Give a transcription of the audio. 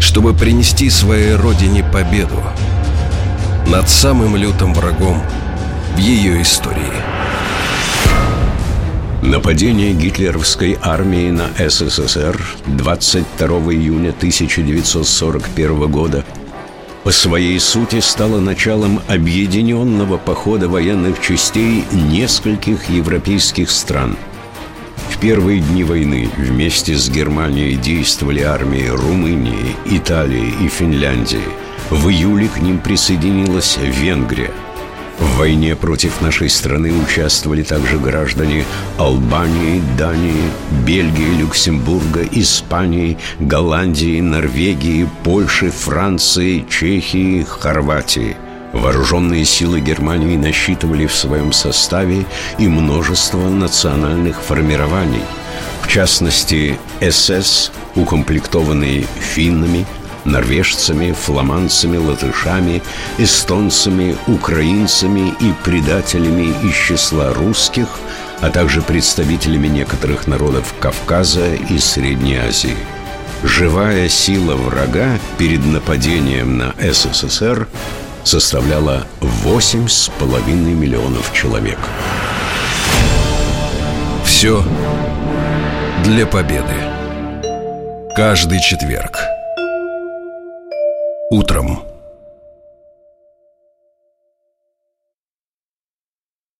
чтобы принести своей родине победу над самым лютым врагом в ее истории. Нападение гитлеровской армии на СССР 22 июня 1941 года по своей сути стало началом объединенного похода военных частей нескольких европейских стран – в первые дни войны вместе с Германией действовали армии Румынии, Италии и Финляндии. В июле к ним присоединилась Венгрия. В войне против нашей страны участвовали также граждане Албании, Дании, Бельгии, Люксембурга, Испании, Голландии, Норвегии, Польши, Франции, Чехии, Хорватии – Вооруженные силы Германии насчитывали в своем составе и множество национальных формирований. В частности, СС, укомплектованные финнами, норвежцами, фламандцами, латышами, эстонцами, украинцами и предателями из числа русских, а также представителями некоторых народов Кавказа и Средней Азии. Живая сила врага перед нападением на СССР составляла 8,5 миллионов человек. Все для победы. Каждый четверг. Утром.